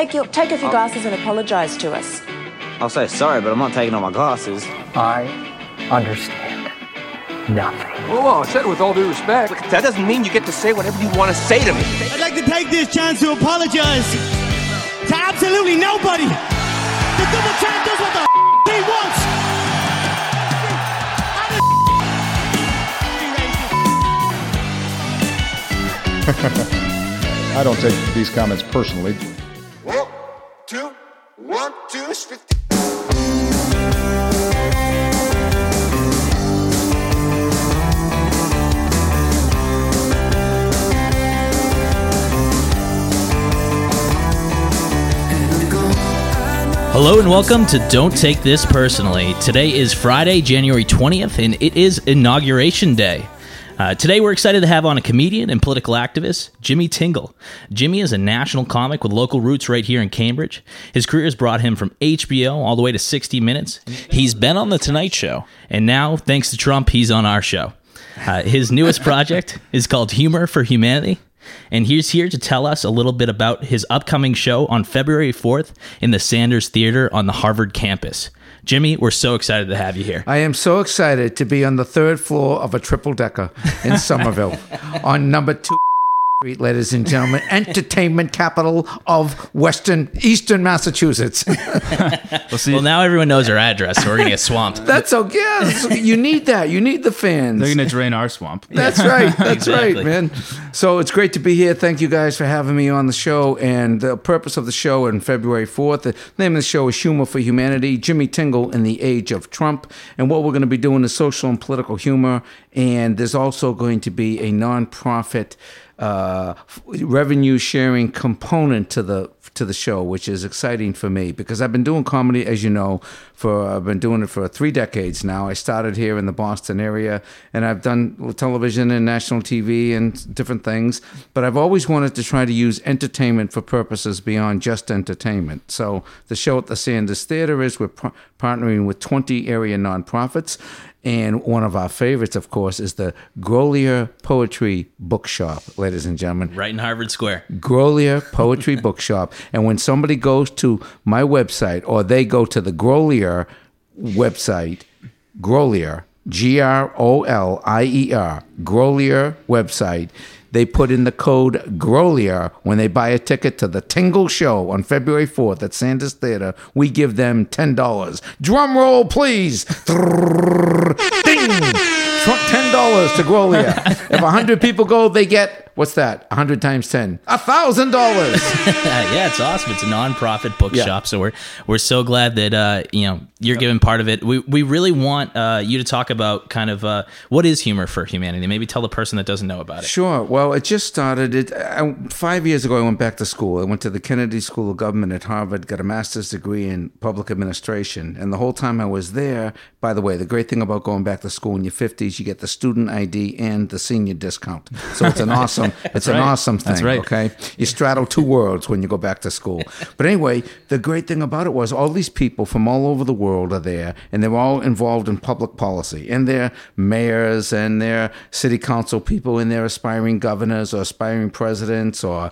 Take your take off your glasses and apologise to us. I'll say sorry, but I'm not taking off my glasses. I understand nothing. Whoa, whoa, I said it with all due respect. That doesn't mean you get to say whatever you want to say to me. I'd like to take this chance to apologize to absolutely nobody. The double champ does what the f- he wants. I don't take these comments personally. Hello and welcome to Don't Take This Personally. Today is Friday, January 20th, and it is Inauguration Day. Uh, today, we're excited to have on a comedian and political activist, Jimmy Tingle. Jimmy is a national comic with local roots right here in Cambridge. His career has brought him from HBO all the way to 60 Minutes. He's been on The Tonight Show, and now, thanks to Trump, he's on our show. Uh, his newest project is called Humor for Humanity. And he's here to tell us a little bit about his upcoming show on February 4th in the Sanders Theater on the Harvard campus. Jimmy, we're so excited to have you here. I am so excited to be on the third floor of a triple decker in Somerville on number two Street, ladies and gentlemen, entertainment capital of Western Eastern Massachusetts. Well, now everyone knows our address, so we're going to get swamped. That's okay. Yes, you need that. You need the fans. They're going to drain our swamp. That's right. That's Exactly. right, man. So it's great to be here. Thank you guys for having me on the show. And the purpose of the show on February 4th, the name of the show is Humor for Humanity, Jimmy Tingle in the Age of Trump. And what we're going to be doing is social and political humor. And there's also going to be a nonprofit uh, revenue sharing component to the to the show, which is exciting for me because I've been doing comedy, as you know, for I've been doing it for three decades now. I started here in the Boston area, and I've done television and national TV and different things. But I've always wanted to try to use entertainment for purposes beyond just entertainment. So the show at the Sanders Theater is we're par- partnering with 20 area nonprofits. And one of our favorites, of course, is the Grolier Poetry Bookshop, ladies and gentlemen. Right in Harvard Square. Grolier Poetry Bookshop. And when somebody goes to my website or they go to the Grolier website, Grolier, G R O L I E R, Grolier website, they put in the code Grolier when they buy a ticket to the Tingle Show on February 4th at Sanders Theater. We give them $10. Drum roll, please. Ding! Ten dollars to Grolier. if hundred people go, they get what's that? hundred times ten, a thousand dollars. yeah, it's awesome. It's a nonprofit bookshop, Yeah. so we're we're so glad that uh, you know you're giving part of it. We we really want uh, you to talk about kind of uh, what is humor for humanity. Maybe tell the person that doesn't know about it. Sure. Well, it just started. It I, five years ago. I went back to school. I went to the Kennedy School of Government at Harvard. Got a master's degree in public administration. And the whole time I was there, by the way, the great thing about going back to school in your fifties, you get the student ID and the senior discount. So it's an awesome. It's an awesome thing. That's right. Okay. You straddle two worlds when you go back to school. But anyway, the great thing about it was all these people from all over the world are there, and they're all involved in public policy, and they're mayors and they're city council people, and they're aspiring governors or aspiring presidents, or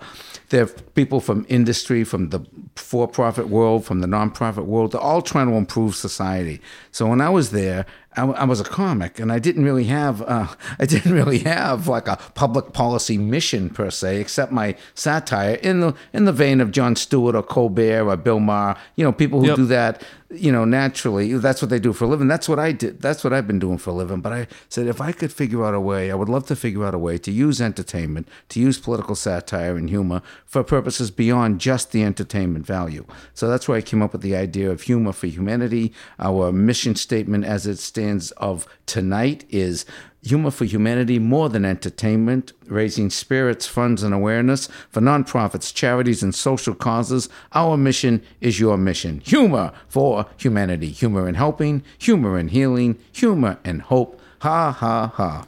they're people from industry, from the for-profit world, from the nonprofit world. They're all trying to improve society. So when I was there, I, I was a comic, and I didn't really have uh, I didn't really have like a public policy mission per se, except my satire in the in the vein of Jon Stewart or Colbert or Bill Maher. You know, people who Yep. do that. You know, naturally, that's what they do for a living. That's what I did. That's what I've been doing for a living. But I said, if I could figure out a way, I would love to figure out a way to use entertainment, to use political satire and humor for purposes beyond just the entertainment value. So that's why I came up with the idea of humor for humanity. Our mission statement, as it stands of tonight, is Humor for Humanity, more than entertainment, raising spirits, funds, and awareness for nonprofits, charities, and social causes. Our mission is your mission. Humor for humanity. Humor in helping, humor in healing, humor and hope. Ha, ha, ha.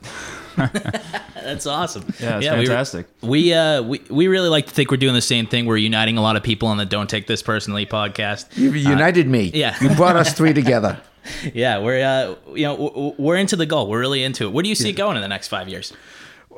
That's awesome. Yeah, it's we fantastic. We, uh we we really like to think we're doing the same thing. We're uniting a lot of people on the Don't Take This Personally podcast. You've united me. yeah. You brought us three together. Yeah, we're uh you know we're into the goal. We're really into it. Where do you see it going in the next five years?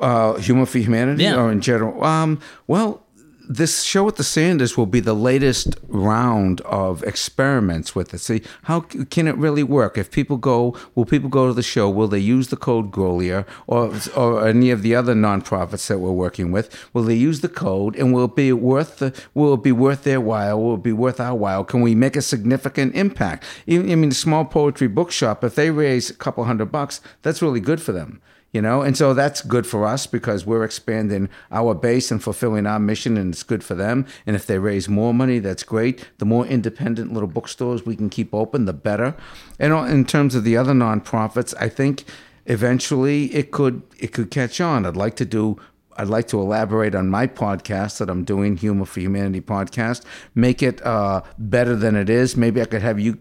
uh, humor for humanity Yeah. or in general? Um, well, this show at the Sanders will be the latest round of experiments with it. See, how can it really work? If people go, will people go to the show? Will they use the code Grolier or or any of the other nonprofits that we're working with? Will they use the code and will it be worth the, will it be worth their while? Will it be worth our while? Can we make a significant impact? Even, I mean, a small poetry bookshop, if they raise a couple hundred bucks, that's really good for them you know? And so that's good for us because we're expanding our base and fulfilling our mission and it's good for them. And if they raise more money that's great. The more independent little bookstores we can keep open the better. And in terms of the other nonprofits i think eventually it could it could catch on. I'd like to do I'd like to elaborate on my podcast that I'm doing, Humor for Humanity podcast. Make it uh, better than it is. Maybe I could have you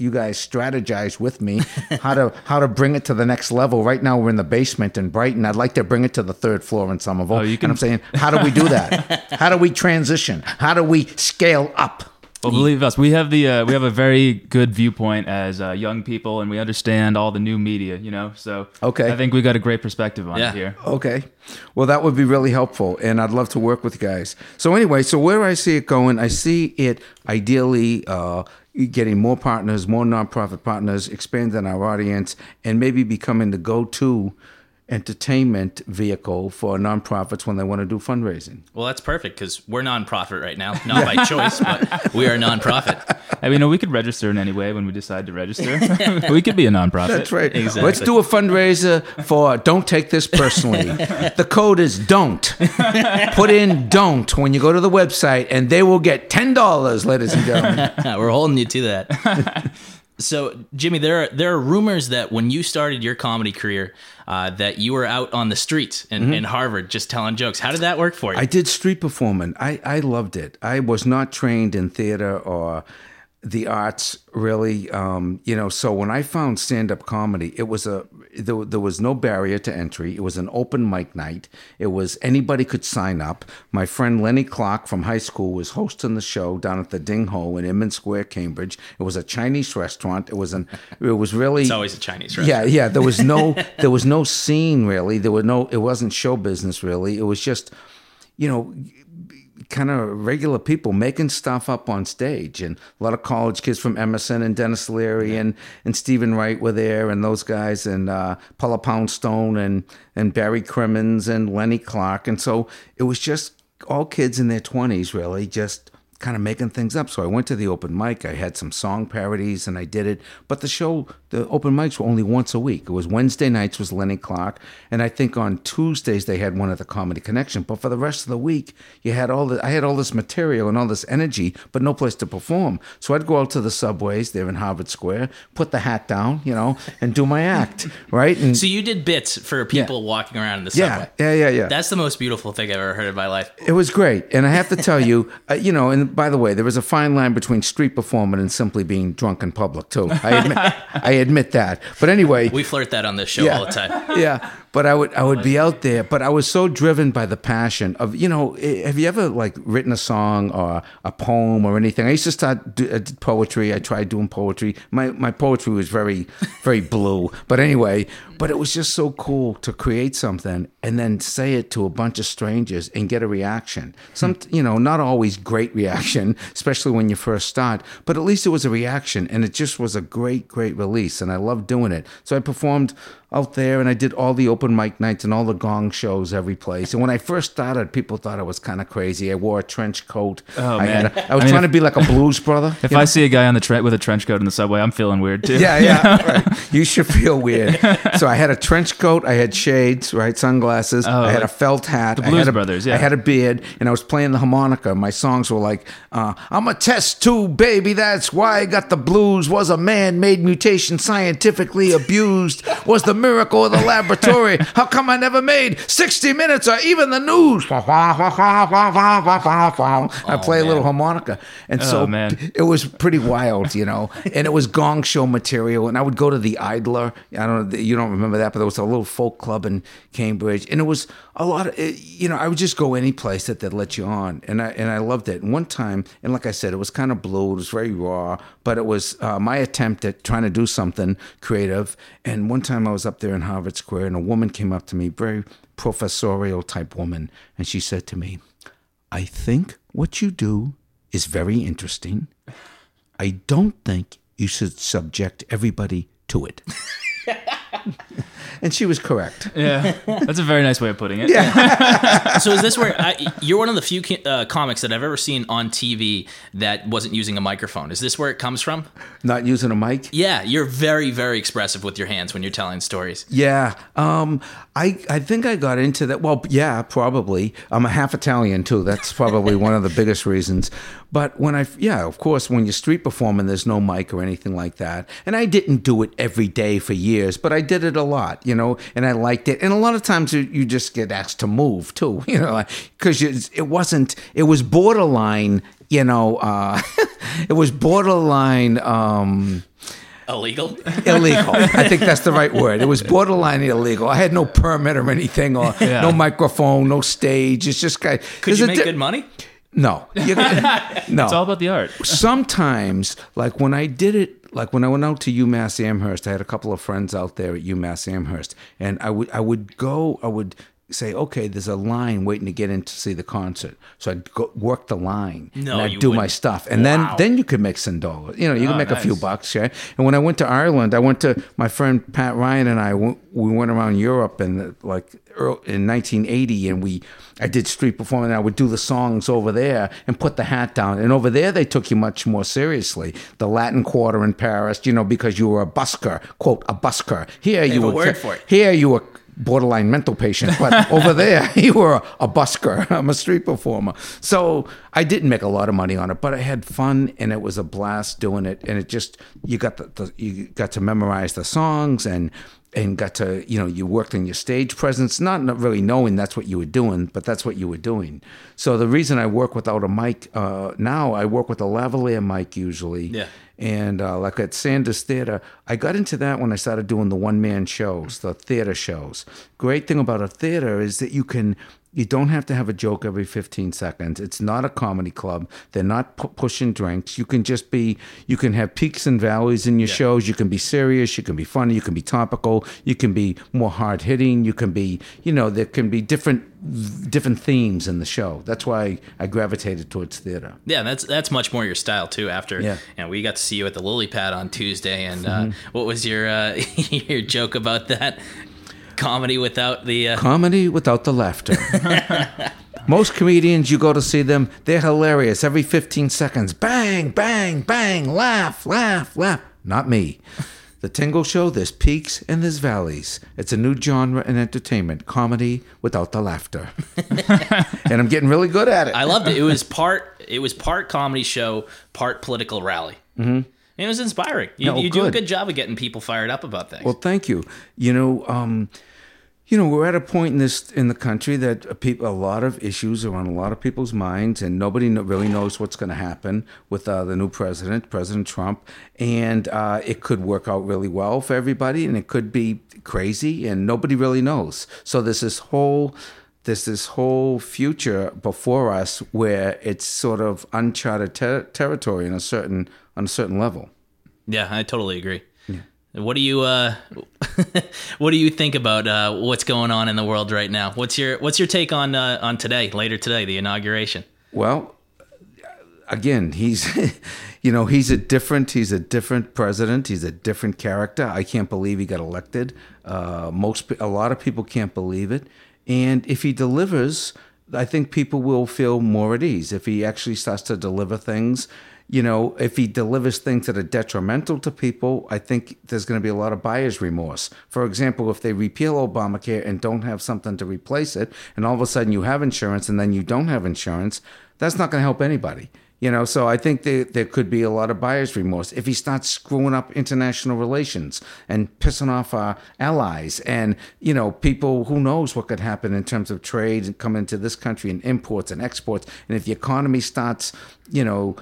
you guys strategize with me how to how to bring it to the next level. Right now we're in the basement in Brighton. I'd like to bring it to the third floor in Somerville. Oh, you can- And I'm saying, how do we do that? how do we transition? How do we scale up? Well, believe us, we have the uh, we have a very good viewpoint as uh, young people, and we understand all the new media. You know, so Okay. I think we got a great perspective on Yeah. it here. Okay. Well, that would be really helpful, and I'd love to work with you guys. So, anyway, so where I see it going, I see it ideally uh, getting more partners, more nonprofit partners, expanding our audience, and maybe becoming the go to entertainment vehicle for nonprofits when they want to do fundraising. Well, that's perfect because we're nonprofit right now, not by choice, but we are a nonprofit. I mean, you know, we could register in any way when we decide to register. we could be a nonprofit. That's right. Exactly. Let's do a fundraiser for Don't Take This Personally. the code is DON'T. Put in DON'T when you go to the website, and they will get $10, ladies and gentlemen. We're holding you to that. so, Jimmy, there are there are rumors that when you started your comedy career, uh, that you were out on the streets in, in Harvard just telling jokes. How did that work for you? I did street performing. I, I loved it. I was not trained in theater or the arts really um, you know so when i found stand-up comedy it was a there, there was no barrier to entry it was an open mic night it was anybody could sign up my friend lenny clark from high school was hosting the show down at the ding ho in inman square cambridge it was a chinese restaurant it was an it was really it's always a Chinese restaurant. yeah, yeah. There was no there was no scene really. There were no it wasn't show business really. It was just, you know, kind of regular people making stuff up on stage and a lot of college kids from Emerson and Denis Leary and, and Steven Wright were there and those guys and uh, Paula Poundstone and, and Barry Crimmins and Lenny Clark. And so it was just all kids in their 20s really just kind of making things up. So I went to the open mic. I had some song parodies and I did it. But the show, the open mics were only once a week. It was Wednesday nights was Lenny Clark, and I think on Tuesdays they had one at the Comedy Connection. But for the rest of the week, you had all the I had all this material and all this energy, but no place to perform. So I'd go out to the subways there in Harvard Square, put the hat down, you know, and do my act, right? And So you did bits for people walking around in the subway. yeah, yeah, yeah. yeah. That's the most beautiful thing I've ever heard in my life. It was great, and I have to tell you, uh, you know. And by the way, there was a fine line between street performing and simply being drunk in public too. I admit, I admit that. But anyway, We flirt that on this show Yeah. all the time. yeah. But I would I would be out there, but I was so driven by the passion of you know. eh, Have you ever like written a song or a poem or anything? I used to start do, I did poetry. I tried doing poetry. My my poetry was very very blue. But anyway, but it was just so cool to create something and then say it to a bunch of strangers and get a reaction. Some you know not always great reaction, especially when you first start. But at least it was a reaction, and it just was a great great release, and I loved doing it. So I performed out there and I did all the open mic nights and all the gong shows every place. And when I first started, people thought I was kind of crazy. I wore a trench coat. Oh, I, man. had a, I was I mean, trying if- to be like a blues brother. If I know? see a guy on the tre- with a trench coat in the subway, I'm feeling weird too. yeah, yeah, right. You should feel weird. So I had a trench coat, I had shades, right, sunglasses, Oh, I had a felt hat, the I Blues had a, Brothers, yeah. I had a beard, and I was playing the harmonica. My songs were like, uh, "I'm a test tube baby, that's why I got the blues." Was a man-made mutation scientifically abused? Was the miracle of the laboratory? How come I never made 60 Minutes or even the news? I play a little harmonica, and so Oh, man. it was pretty wild, you know. And it was gong show material. And I would go to the Idler. I don't know, you don't remember that, but there was a little folk club in Cambridge, and it was a lot of, you know. I would just go any place that they'd let you on, and I and I loved it. And one time, and like I said, it was kind of blue. It was very raw, but it was uh, my attempt at trying to do something creative. And one time, I was up there in Harvard Square, and a woman came up to me, very professorial type woman, and she said to me. I think what you do is very interesting. I don't think you should subject everybody to it. and she was correct. Yeah, that's a very nice way of putting it. Yeah. so is this where I, you're one of the few uh, comics that I've ever seen on TV that wasn't using a microphone? Is this where it comes from? Not using a mic? Yeah, you're very, very expressive with your hands when you're telling stories. Yeah, um, I I think I got into that. Well, yeah, probably. I'm a half Italian too. That's probably one of the biggest reasons. But when I, yeah, of course, when you're street performing, there's no mic or anything like that. And I didn't do it every day for years, but I did it a lot, you know, and I liked it. And a lot of times you, you just get asked to move too, you know, because it wasn't, it was borderline, you know, uh, it was borderline. Um, Illegal? illegal. I think that's the right word. It was borderline illegal. I had no permit or anything, or Yeah. no microphone, no stage. It's just guy. Could you make di- good money? No, You- no. It's all about the art. Sometimes, like when I did it, like when I went out to UMass Amherst, I had a couple of friends out there at UMass Amherst, and I would I would go, I would say, okay, there's a line waiting to get in to see the concert, so I'd go, work the line, No, and I'd do my wouldn't. stuff, and Wow. then then you could make some dollars. You know, you Oh, ah, can make a few bucks, yeah. And when I went to Ireland, I went to my friend Pat Ryan and I. We went around Europe and like in 1980, and we I did street performing. I would do the songs over there and put the hat down. And over there, they took you much more seriously. The Latin Quarter in Paris, you know, because you were a busker, quote a busker. Here you were word for it. Here you were borderline mental patient, but over there you were a busker. I'm a street performer. So I didn't make a lot of money on it, but I had fun and it was a blast doing it. And it just you got the, the you got to memorize the songs and and got to you know you worked in your stage presence, not, not really knowing that's what you were doing, but that's what you were doing. So the reason I work without a mic uh, now, I work with a lavalier mic usually. Yeah. And uh, like at Sanders Theater, I got into that when I started doing the one man shows, the theater shows. Great thing about a theater is that you can. You don't have to have a joke every 15 seconds. It's not a comedy club. They're not pu- pushing drinks. You can just be, you can have peaks and valleys in your shows. You can be serious. You can be funny. You can be topical. You can be more hard hitting. You can be, you know, there can be different, different themes in the show. That's why I gravitated towards theater. Yeah, that's that's much more your style too. After Yeah. you know, we got to see you at the Lily Pad on Tuesday, and Mm-hmm. uh, what was your uh, your joke about that comedy without the? Uh, Comedy without the laughter. Most comedians, you go to see them, they're hilarious. Every 15 seconds, bang, bang, bang, laugh, laugh, laugh. Not me. The Tingle Show, there's peaks and there's valleys. It's a new genre in entertainment comedy without the laughter. and I'm getting really good at it. I loved it. It was part it was part comedy show, part political rally. Mm-hmm. It was inspiring. You, No, you do a good. good job of getting people fired up about things. Well, thank you. You know, um, you know, we're at a point in this in the country that a, lot of issues are on a lot of people's minds, and nobody really knows what's going to happen with uh, the new president, President Trump, and uh, it could work out really well for everybody, and it could be crazy, and nobody really knows. So there's this whole there's this whole future before us where it's sort of uncharted ter- territory in a certain on a certain level. yeah, I totally agree. What do you uh, what do you think about uh, what's going on in the world right now? What's your what's your take on uh, on today, later today, the inauguration? Well, again, he's, you know, he's a different, he's a different president. He's a different character. I can't believe he got elected. Uh, most, a lot of people can't believe it. And if he delivers, I think people will feel more at ease. If he actually starts to deliver things, you know, if he delivers things that are detrimental to people, I think there's going to be a lot of buyer's remorse. For example, if they repeal Obamacare and don't have something to replace it, and all of a sudden you have insurance and then you don't have insurance, that's not going to help anybody. You know, so I think there, there could be a lot of buyer's remorse if he starts screwing up international relations and pissing off our allies and, you know, people who knows what could happen in terms of trade and come into this country and imports and exports. And if the economy starts, you know,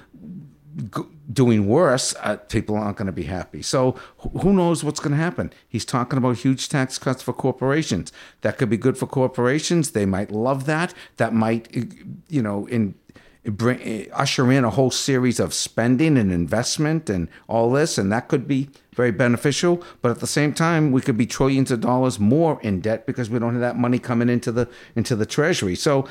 g- doing worse, uh, people aren't going to be happy. So wh- who knows what's going to happen? He's talking about huge tax cuts for corporations. That could be good for corporations. They might love that. That might, you know, in bring usher in a whole series of spending and investment and all this, and that could be very beneficial. But at the same time, we could be trillions of dollars more in debt because we don't have that money coming into the into the treasury. So.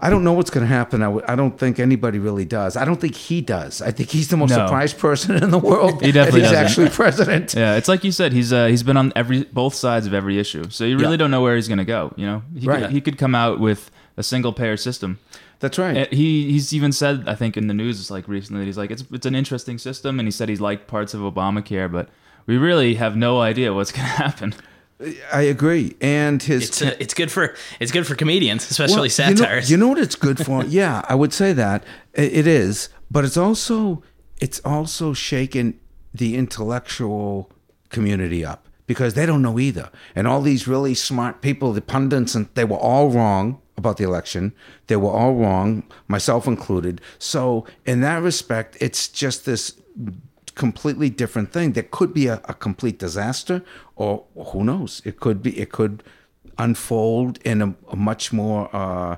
I don't know what's going to happen. I, w- I don't think anybody really does. I don't think he does. I think he's the most No. surprised person in the world. He definitely that he's doesn't. actually president. Yeah, it's like you said. He's uh, he's been on every both sides of every issue, so you really Yeah. don't know where he's going to go. You know, he Right. could, he could come out with a single payer system. That's right. Uh, He he's even said I think in the news it's like recently that he's like it's it's an interesting system, and he said he liked parts of Obamacare, but we really have no idea what's going to happen. I agree. And his It's uh, it's good for it's good for comedians, especially Well, you know- satires. You know, what it's good for? yeah, I would say that it is, but it's also it's also shaken the intellectual community up because they don't know either. And all these really smart people, the pundits, and they were all wrong about the election. They were all wrong, myself included. So in that respect, it's just this completely different thing. There could be a, a complete disaster, or who knows? It could be. It could unfold in a, a much more, uh,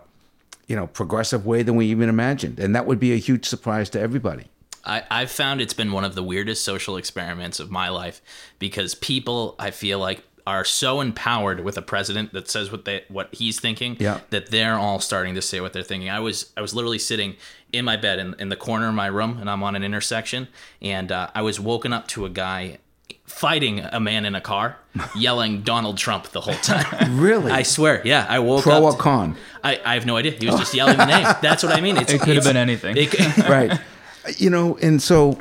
you know, progressive way than we even imagined, and that would be a huge surprise to everybody. I, I've found it's been one of the weirdest social experiments of my life because people, I feel like, are so empowered with a president that says what they what he's thinking Yeah. that they're all starting to say what they're thinking. I was I was literally sitting in my bed in, in the corner of my room and I'm on an intersection and uh, I was woken up to a guy fighting a man in a car yelling Donald Trump the whole time. Really? I swear. Yeah, I woke Pro up or con? I, I have no idea. He was just yelling the name. That's what I mean. It's, It could have been anything. it- right. You know, and so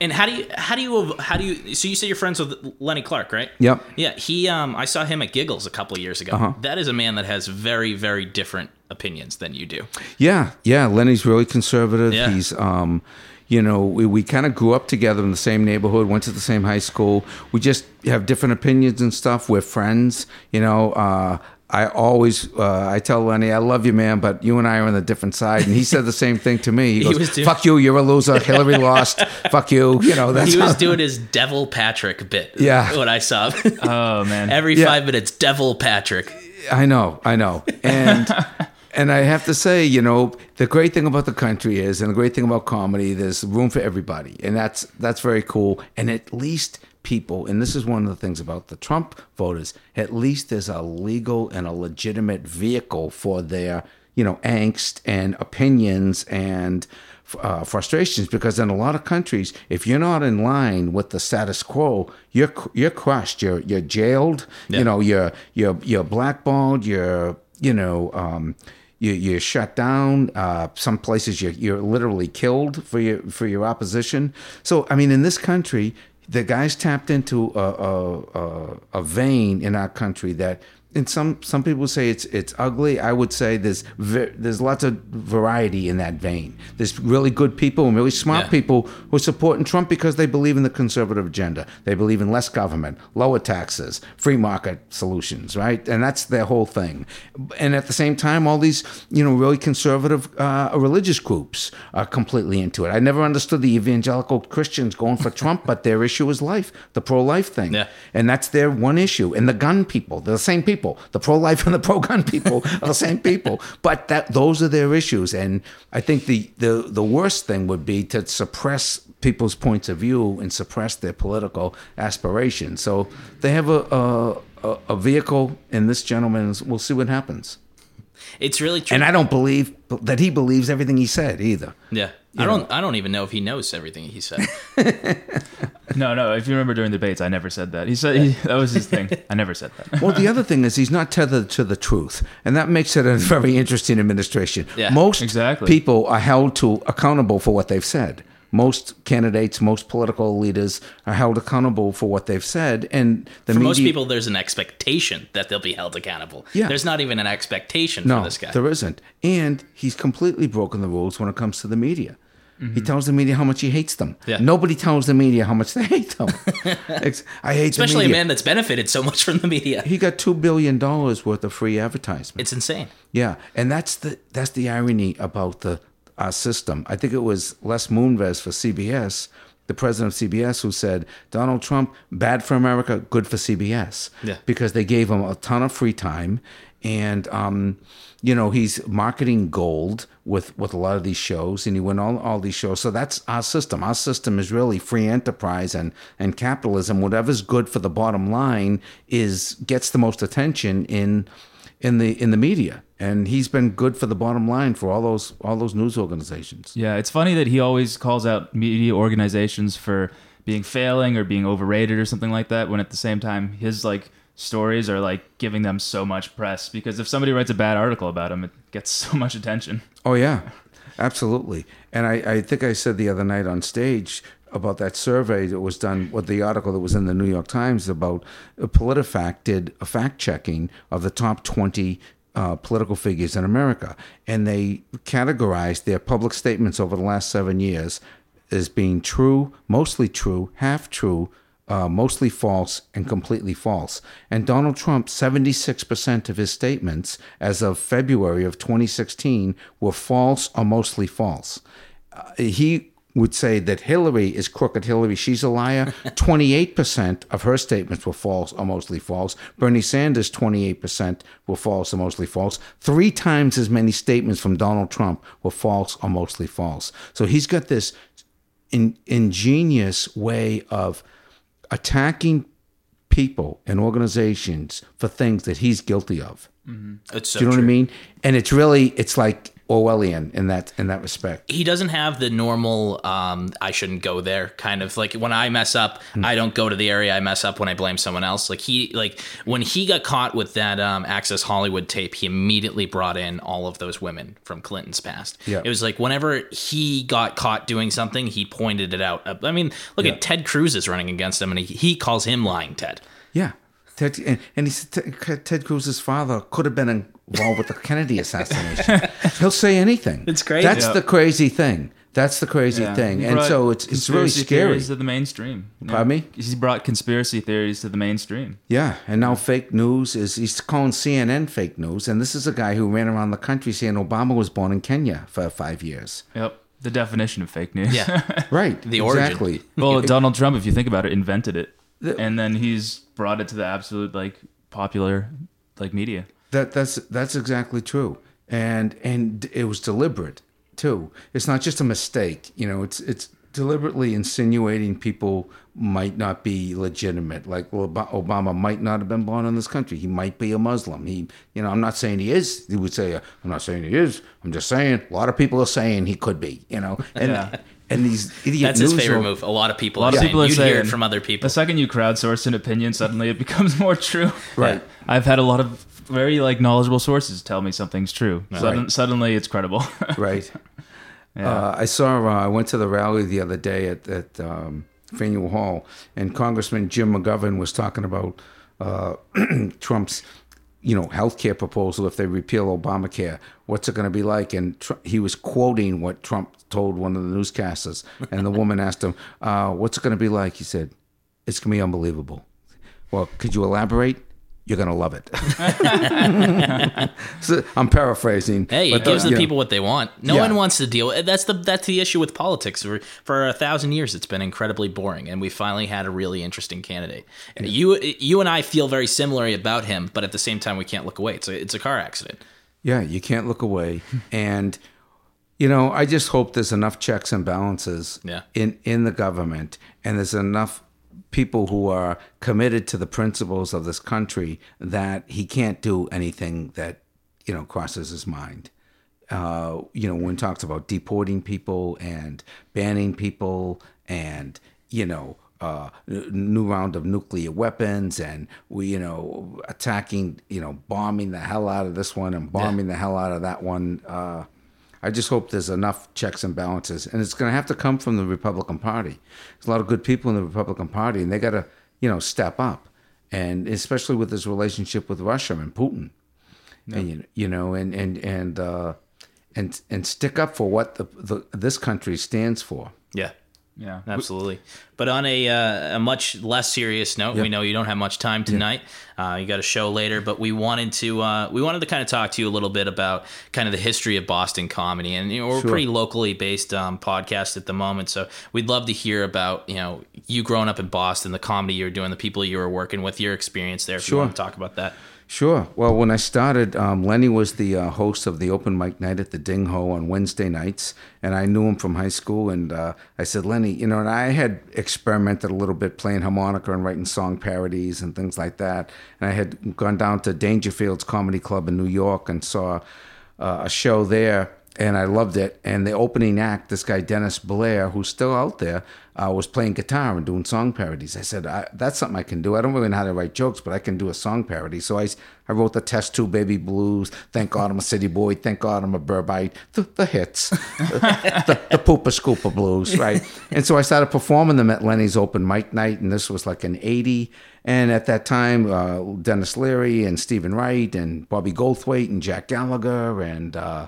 And how do you how do you how do you so you say you're friends with Lenny Clark, right? Yep. Yeah, he um I saw him at Giggles a couple of years ago. Uh-huh. That is a man that has very very different opinions than you do. Yeah, yeah. Lenny's really conservative. Yeah. He's, um, you know, we, we kind of grew up together in the same neighborhood, went to the same high school. We just have different opinions and stuff. We're friends. You know, uh, I always, uh, I tell Lenny, I love you, man, but you and I are on a different side. And he said the same thing to me. He He goes, was doing- "Fuck you, you're a loser. Hillary lost. Fuck you." You know, that's he was how- doing his Deval Patrick bit. Yeah. What I saw. Oh man, Every Yeah. five minutes, Deval Patrick. I know, I know, and and I have to say, you know, the great thing about the country is, and the great thing about comedy, there's room for everybody, and that's that's very cool. And at least people, and this is one of the things about the Trump voters, at least there's a legal and a legitimate vehicle for their, you know, angst and opinions and. Uh, frustrations because in a lot of countries, if you're not in line with the status quo, you're you're crushed. You're you're jailed. Yeah. You know, you're you're you're blackballed. You're you know um, you you're shut down. Uh, some places you're you're literally killed for your for your opposition. So I mean, in this country, the guys tapped into a a, a, a vein in our country that. And some some people say it's it's ugly. I would say there's there's lots of variety in that vein. There's really good people and really smart Yeah. people who are supporting Trump because they believe in the conservative agenda. They believe in less government, lower taxes, free market solutions, right? And that's their whole thing. And at the same time, all these, you know, really conservative uh, religious groups are completely into it. I never understood the evangelical Christians going for Trump, but their issue is life, the pro-life thing. Yeah. And that's their one issue. And the gun people, they're the same people. The pro-life and the pro-gun people are the same people. But that those are their issues. And I think the, the, the worst thing would be to suppress people's points of view and suppress their political aspirations. So they have a, a, a- a vehicle and this gentleman's. We'll see what happens. It's really true. And I don't believe that he believes everything he said either. yeah. I don't I don't even know if he knows everything he said. no, no. If you remember during the debates, I never said that. He said he, that was his thing. I never said that. Well, the other thing is he's not tethered to the truth, and that makes it a very interesting administration. Yeah, most exactly. people are held to accountable for what they've said. Most candidates, most political leaders are held accountable for what they've said, and the For media, most people, there's an expectation that they'll be held accountable. Yeah. There's not even an expectation no, for this guy. there isn't, and he's completely broken the rules when it comes to the media. He tells the media how much he hates them. Mm-hmm. Yeah. Nobody tells the media how much they hate them. I hate the Especially a man that's benefited so much from the media. He got two billion dollars worth of free advertisement. It's insane. Yeah, and that's the that's the irony about the our system. I think it was Les Moonves for CBS, the president of CBS, who said Donald Trump bad for America, good for CBS. Yeah. because they gave him a ton of free time, and um, you know he's marketing gold with with a lot of these shows, and he won all all these shows. So that's our system. Our system is really free enterprise and and capitalism. Whatever's good for the bottom line is gets the most attention in in the in the media, and he's been good for the bottom line for all those all those news organizations. Yeah, it's funny that he always calls out media organizations for being failing or being overrated or something like that when at the same time his like stories are like giving them so much press because if somebody writes a bad article about them, it gets so much attention. Oh yeah, absolutely. And I, I think I said the other night on stage about that survey that was done, what the article that was in the New York Times about uh, PolitiFact did a fact checking of the top 20 uh, political figures in America. And they categorized their public statements over the last seven years as being true, mostly true, half true, uh, mostly false, and completely false. And Donald Trump, 76% of his statements as of February of 2016 were false or mostly false. Uh, he would say that Hillary is crooked Hillary, she's a liar. 28% of her statements were false or mostly false. Bernie Sanders, 28% were false or mostly false. Three times as many statements from Donald Trump were false or mostly false. So he's got this in, ingenious way of attacking people and organizations for things that he's guilty of. Mm-hmm. It's so Do you know true. what I mean? And it's really, it's like Orwellian in that in that respect. he doesn't have the normal um, I shouldn't go there kind of like when I mess up, I don't go to the area I mess up when I blame someone else. Like he like when he got caught with that um, Access Hollywood tape, he immediately brought in all of those women from Clinton's past. Yeah. It was like whenever he got caught doing something, he pointed it out. I mean, look at Ted Cruz is running against him, and he, he calls him lying Ted. Yeah. Ted, and, and he said Ted, Ted Cruz's father could have been involved with the Kennedy assassination. He'll say anything. It's crazy. That's Yeah. the crazy thing. That's the crazy Yeah. thing. And so it's it's really scary. theories to the mainstream. Yeah. Pardon me? He's brought conspiracy theories to the mainstream. Yeah, and now fake news is he's calling CNN fake news, and this is a guy who ran around the country saying Obama was born in Kenya for five years. Yep. The definition of fake news. Yeah. Right. The origin. exactly. well, Donald Trump, if you think about it, invented it, The- and then he's brought it to the absolute like popular like media. That that's that's exactly true, and and it was deliberate too. It's not just a mistake. You know, it's it's deliberately insinuating people might not be legitimate. Like well, Obama might not have been born in this country. He might be a Muslim. He, you know, I'm not saying he is. He would say, I'm not saying he is. I'm just saying a lot of people are saying he could be. You know, and Yeah. And these idiot That's his favorite or- move. A lot of people A lot of people are you'd saying hear it from other people. The second you crowdsource an opinion, suddenly it becomes more true. Right. I've had a lot of very like knowledgeable sources tell me something's true. Sudden, Suddenly it's credible. Right. Yeah. Uh, I saw. Uh, I went to the rally the other day at at um, Faneuil Hall, and Congressman Jim McGovern was talking about uh, Trump's, you know, healthcare proposal if they repeal Obamacare. What's it going to be like? And tr- he was quoting what Trump told one of the newscasters, and the woman asked him, uh, "What's it going to be like?" He said, "It's going to be unbelievable." Well, could you elaborate? You're going to love it. so, I'm paraphrasing. Hey, it gives you the know, people what they want. No Yeah. one wants to deal. That's the that's the issue with politics. For, for a thousand years, it's been incredibly boring, and we finally had a really interesting candidate. You you and I feel very similarly about him, but at the same time, we can't look away. It's a it's a car accident. Yeah, you can't look away. and you know, I just hope there's enough checks and balances Yeah. in in the government and there's enough people who are committed to the principles of this country that he can't do anything that, you know, crosses his mind. Uh, you know, when he talks about deporting people and banning people and, you know, uh, new round of nuclear weapons and we, you know, attacking, you know, bombing the hell out of this one and bombing the hell out of that one. Uh, I just hope there's enough checks and balances, and it's going to have to come from the Republican Party. There's a lot of good people in the Republican Party, and they got to, you know, step up, and especially with his relationship with Russia and Putin, and you, you know, and and and uh, and and stick up for what the, the this country stands for. Yeah. Yeah. Absolutely. But on a, uh, a much less serious note, we know you don't have much time tonight. Uh, you got a show later, but we wanted to uh, we wanted to kind of talk to you a little bit about kind of the history of Boston comedy, and you know we're a Sure. pretty locally based um, podcast at the moment, so we'd love to hear about you know you growing up in Boston, the comedy you were doing, the people you were working with, your experience there. If you Sure. want to talk about that. Sure. Well, when I started, um, Lenny was the uh, host of the open mic night at the Ding Ho on Wednesday nights, and I knew him from high school. And uh, I said, Lenny, you know, and I had experimented a little bit playing harmonica and writing song parodies and things like that. And I had gone down to Dangerfield's Comedy Club in New York and saw uh, a show there and I loved it. And the opening act, this guy Dennis Blair, who's still out there, uh, was playing guitar and doing song parodies. I said, I, "That's something I can do. I don't really know how to write jokes, but I can do a song parody." So I, I wrote the Test Tube Baby Blues, Thank God I'm a City Boy, Thank God I'm a Burbite, the, the hits, the, the, Poopa Scoopa Blues, right? And so I started performing them at Lenny's open mic night, and this was like an '80. And at that time, uh, Denis Leary and Steven Wright and Bobby Goldthwait and Jack Gallagher and uh,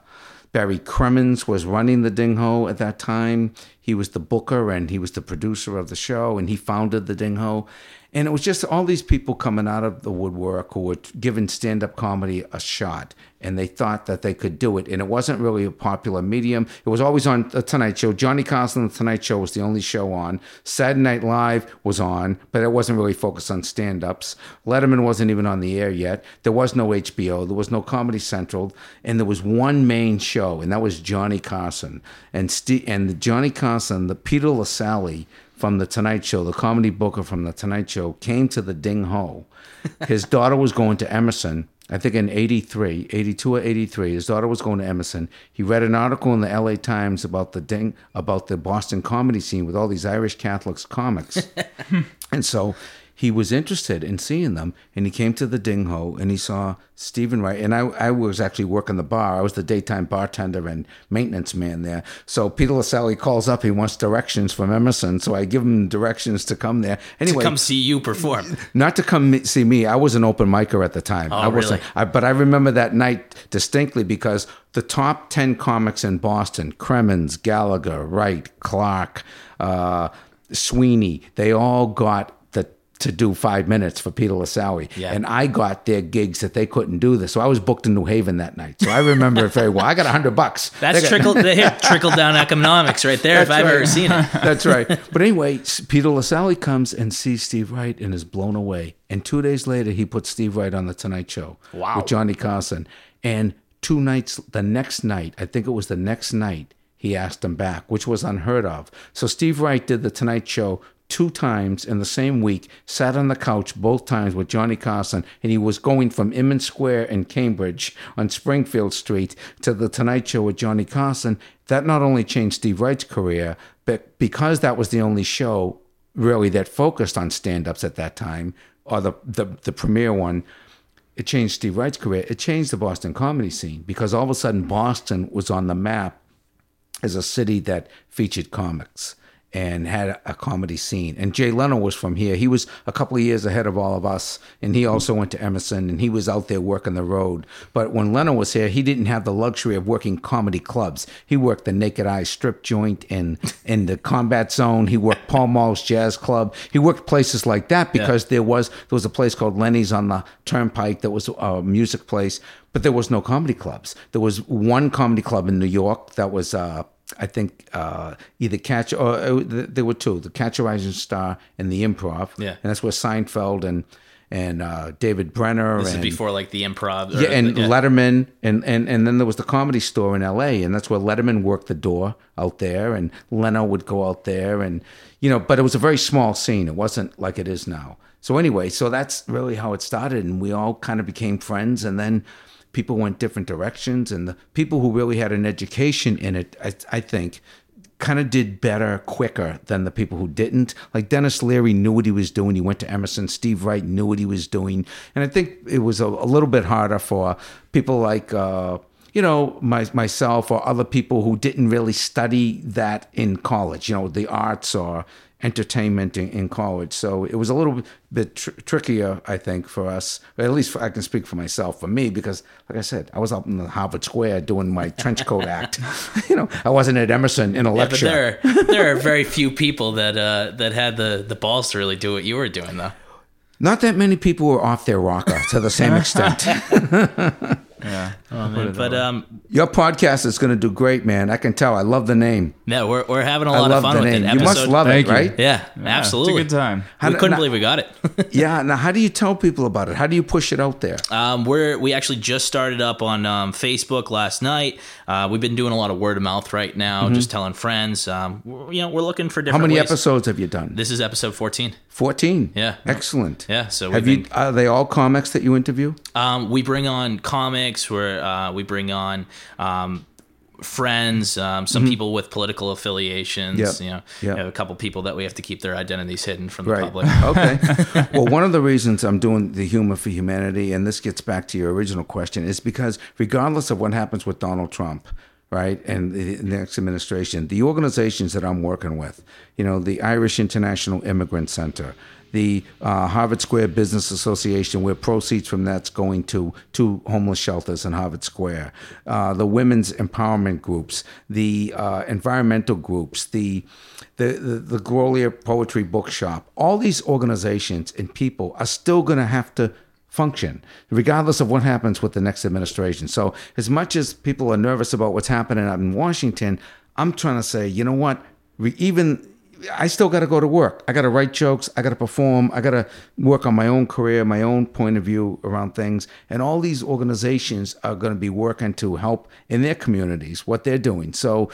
Barry Crimmins was running the Ding Ho at that time. He was the booker and he was the producer of the show, and he founded the Ding Ho. And it was just all these people coming out of the woodwork who were giving stand up comedy a shot. And they thought that they could do it. And it wasn't really a popular medium. It was always on The Tonight Show. Johnny Carson, The Tonight Show was the only show on. Saturday Night Live was on, but it wasn't really focused on stand ups. Letterman wasn't even on the air yet. There was no HBO. There was no Comedy Central. And there was one main show, and that was Johnny Carson. And, St- and Johnny Carson, the Peter Lassally, from the Tonight Show, the comedy booker from the Tonight Show, came to the Ding Ho. His daughter was going to Emerson, I think in 83, 82 or 83. His daughter was going to Emerson. He read an article in the LA Times about the Ding, about the Boston comedy scene with all these Irish Catholics comics. and so he was interested in seeing them and he came to the Ding Ho and he saw Steven Wright and I, I was actually working the bar. I was the daytime bartender and maintenance man there. So Peter Lassally calls up, he wants directions from Emerson. So I give him directions to come there. Anyway, to come see you perform. not to come see me. I was an open micer at the time. Oh, I wasn't, really? I, but I remember that night distinctly because the top 10 comics in Boston, Crimmins, Gallagher, Wright, Clark, uh, Sweeney, they all got to do five minutes for Peter Lassally. Yeah. And I got their gigs that they couldn't do this. So I was booked in New Haven that night. So I remember it very well. I got a hundred bucks. That's got- trickle trickle down economics right there. if That's I've ever seen it. That's right. But anyway, Peter LaSalle comes and sees Steve Wright and is blown away. And two days later, he puts Steve Wright on the Tonight Show Wow. with Johnny Carson. And two nights, the next night, I think it was the next night, he asked him back, which was unheard of. So Steve Wright did the Tonight Show two times in the same week, sat on the couch both times with Johnny Carson, and he was going from Inman Square in Cambridge on Springfield Street to the Tonight Show with Johnny Carson. That not only changed Steve Wright's career, but because that was the only show really that focused on stand-ups at that time, or the the, the premier one, it changed Steve Wright's career. It changed the Boston comedy scene because all of a sudden Boston was on the map as a city that featured comics and had a comedy scene. And Jay Leno was from here. He was a couple of years ahead of all of us, and he also went to Emerson and he was out there working the road. But when Leno was here, he didn't have the luxury of working comedy clubs. He worked the Naked Eye Strip Joint in in the Combat Zone. He worked Paul Mall's Jazz Club. He worked places like that because there was there was a place called Lenny's on the Turnpike that was a music place, but there was no comedy clubs. There was one comedy club in New York that was. Uh, I think uh, either Catch or uh, there were two, the Catch a Rising Star and the Improv. Yeah. and that's where Seinfeld and and uh, David Brenner This is and before like the improv. yeah, and the- yeah. Letterman, and, and and then there was the comedy store in L.A., and that's where Letterman worked the door out there, and Leno would go out there, and you know, but it was a very small scene. It wasn't like it is now. So anyway, so that's really how it started, and we all kind of became friends, and then people went different directions, and the people who really had an education in it, I, I think. Kind of did better quicker than the people who didn't. Like Denis Leary knew what he was doing. He went to Emerson. Steve Wright knew what he was doing. And I think it was a, a little bit harder for people like, uh, you know, my, myself or other people who didn't really study that in college, you know, the arts or entertainment in, in college. So it was a little bit tr- trickier, I think, for us. At least for, I can speak for myself, for me, because, like I said, I was up in the Harvard Square doing my trench coat act. you know, I wasn't at Emerson in a Yeah, but lecture. there are, there are very few people that uh, that had the, the balls to really do what you were doing though. Not that many people were off their rocker to the same extent. Oh, man. But um, Your podcast is going to do great, man. I can tell. I love the name. yeah, we're, we're having a lot love of fun the with name. it. You must Episode- love it, Thank you. right? Yeah, Yeah, absolutely. It's a good time. How we do- couldn't now- believe we got it. Yeah. Now, how do you tell people about it? How do you push it out there? Um, we're we actually just started up on um, Facebook last night. Uh, we've been doing a lot of word of mouth right now, just telling friends. Um, you know, we're looking for different. How many ways. episodes have you done? This is episode fourteen. 14. Yeah. Excellent. Yeah, so have we've you, are they all comics that you interview? Um, we bring on comics. Where uh, we bring on. Um, friends um, some people with political affiliations Yep. you know, Yep. you a couple people that we have to keep their identities hidden from the Right. public okay. Well, one of the reasons I'm doing the Humor for Humanity, and this gets back to your original question, is because regardless of what happens with Donald Trump, right, and the next administration, the organizations that I'm working with, you know, the Irish International Immigrant Center, the uh, Harvard Square Business Association, where proceeds from that's going to two homeless shelters in Harvard Square, uh, the women's empowerment groups, the uh, environmental groups, the the the, the Grolier Poetry Bookshop. All these organizations and people are still going to have to function regardless of what happens with the next administration. So as much as people are nervous about what's happening out in Washington, I'm trying to say, you know what? Re- even I still got to go to work. I got to write jokes. I got to perform. I got to work on my own career, my own point of view around things. And all these organizations are going to be working to help in their communities what they're doing. So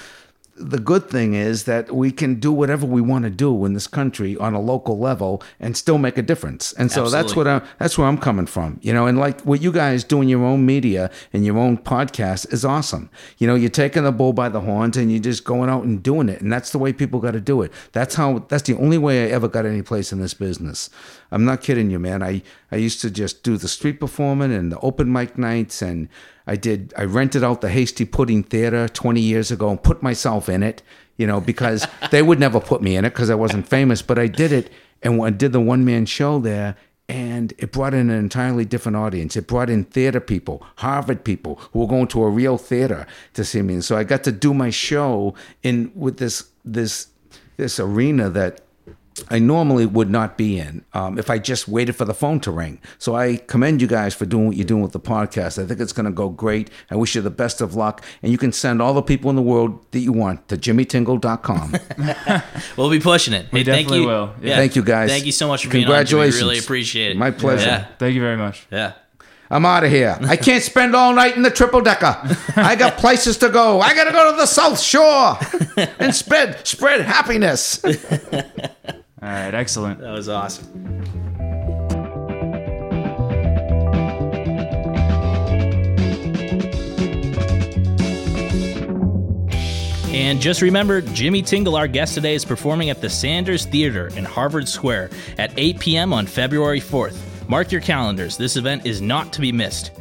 the good thing is that we can do whatever we want to do in this country on a local level and still make a difference. And so that's what Absolutely. I, that's where I'm coming from. You know, and like what you guys doing your own media and your own podcast is awesome. You know, you're taking the bull by the horns and you're just going out and doing it. And that's the way people got to do it. That's how that's the only way I ever got any place in this business. I'm not kidding you, man. I I used to just do the street performing and the open mic nights and I did I rented out the Hasty Pudding Theater 20 years ago and put myself in it, you know, because they would never put me in it because I wasn't famous, but I did it and I did the one man show there and it brought in an entirely different audience. It brought in theater people, Harvard people who were going to a real theater to see me. And so I got to do my show in with this this this arena that I normally would not be in um, if I just waited for the phone to ring. So I commend you guys for doing what you're doing with the podcast. I think it's going to go great. I wish you the best of luck. And you can send all the people in the world that you want to jimmytingle.com. we'll be pushing it We Hey, thank you will. Yeah. Thank you guys. thank you so much for being on Jimmy. Congratulations. really appreciate it My pleasure. yeah Thank you very much. yeah I'm out of here. I can't spend all night in the triple decker. I got places to go. I got to go to the South Shore and spread spread happiness. All right, excellent. that was awesome And just remember, Jimmy Tingle, our guest today, is performing at the Sanders Theater in Harvard Square at 8 p.m. on February 4th. Mark your calendars. This event is not to be missed.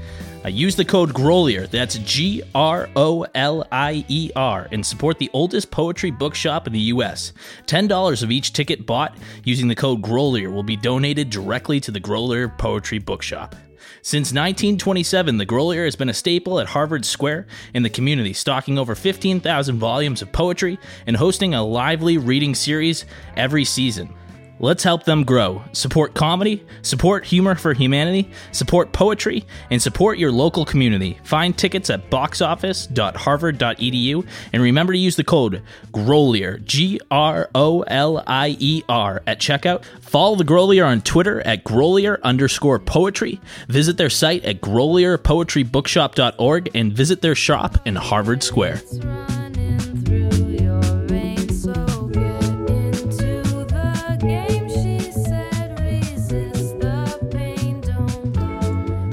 Uh, use the code GROLIER, that's G R O L I E R, and support the oldest poetry bookshop in the U.S. $10 of each ticket bought using the code GROLIER will be donated directly to the Grolier Poetry Bookshop. Since 1927, the Grolier has been a staple at Harvard Square in the community, stocking over 15,000 volumes of poetry and hosting a lively reading series every season. Let's help them grow. Support comedy, support humor for humanity, support poetry, and support your local community. Find tickets at boxoffice.harvard.edu and remember to use the code GROLIER, G R O L I E R, at checkout. Follow the Grolier on Twitter at Grolier underscore poetry. Visit their site at grolierpoetrybookshop.org and visit their shop in Harvard Square.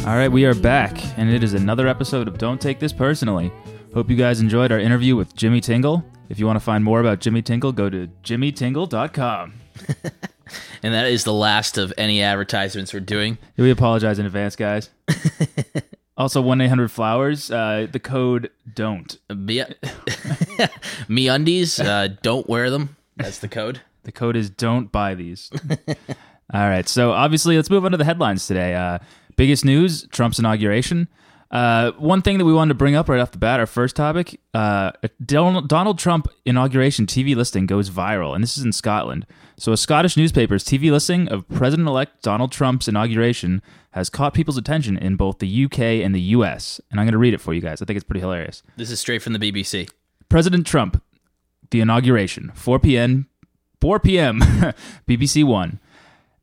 All right, we are back, and it is another episode of Don't Take This Personally. Hope you guys enjoyed our interview with Jimmy Tingle. If you want to find more about Jimmy Tingle, go to jimmytingle.com. And that is the last of any advertisements we're doing. We apologize in advance, guys. also, 1 800 Flowers, uh, the code DON'T. Me, me undies, uh, don't wear them. That's the code. The code is don't buy these. All right. So obviously, let's move on to the headlines today. Uh, biggest news: Trump's inauguration. Uh, one thing that we wanted to bring up right off the bat, our first topic, uh, Donald, Donald Trump inauguration TV listing goes viral, and this is in Scotland. So, a Scottish newspaper's TV listing of President-elect Donald Trump's inauguration has caught people's attention in both the UK and the US. And I'm going to read it for you guys. I think it's pretty hilarious. This is straight from the BBC. President Trump, the inauguration, 4 p.m. 4 p.m. BBC One.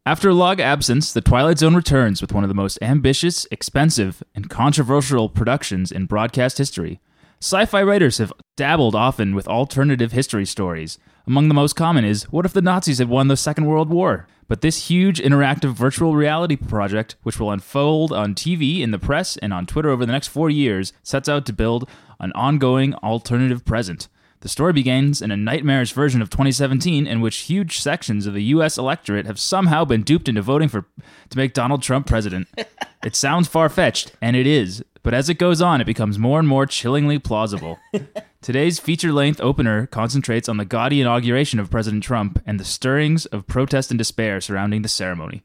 After a long absence, The Twilight Zone returns with one of the most ambitious, expensive, and controversial productions in broadcast history. Sci fi writers have dabbled often with alternative history stories. Among the most common is what if the Nazis had won the Second World War? But this huge interactive virtual reality project, which will unfold on TV, in the press, and on Twitter over the next four years, sets out to build an ongoing alternative present. The story begins in a nightmarish version of 2017 in which huge sections of the US electorate have somehow been duped into voting for to make Donald Trump president. it sounds far-fetched and it is, but as it goes on it becomes more and more chillingly plausible. Today's feature-length opener concentrates on the gaudy inauguration of President Trump and the stirrings of protest and despair surrounding the ceremony.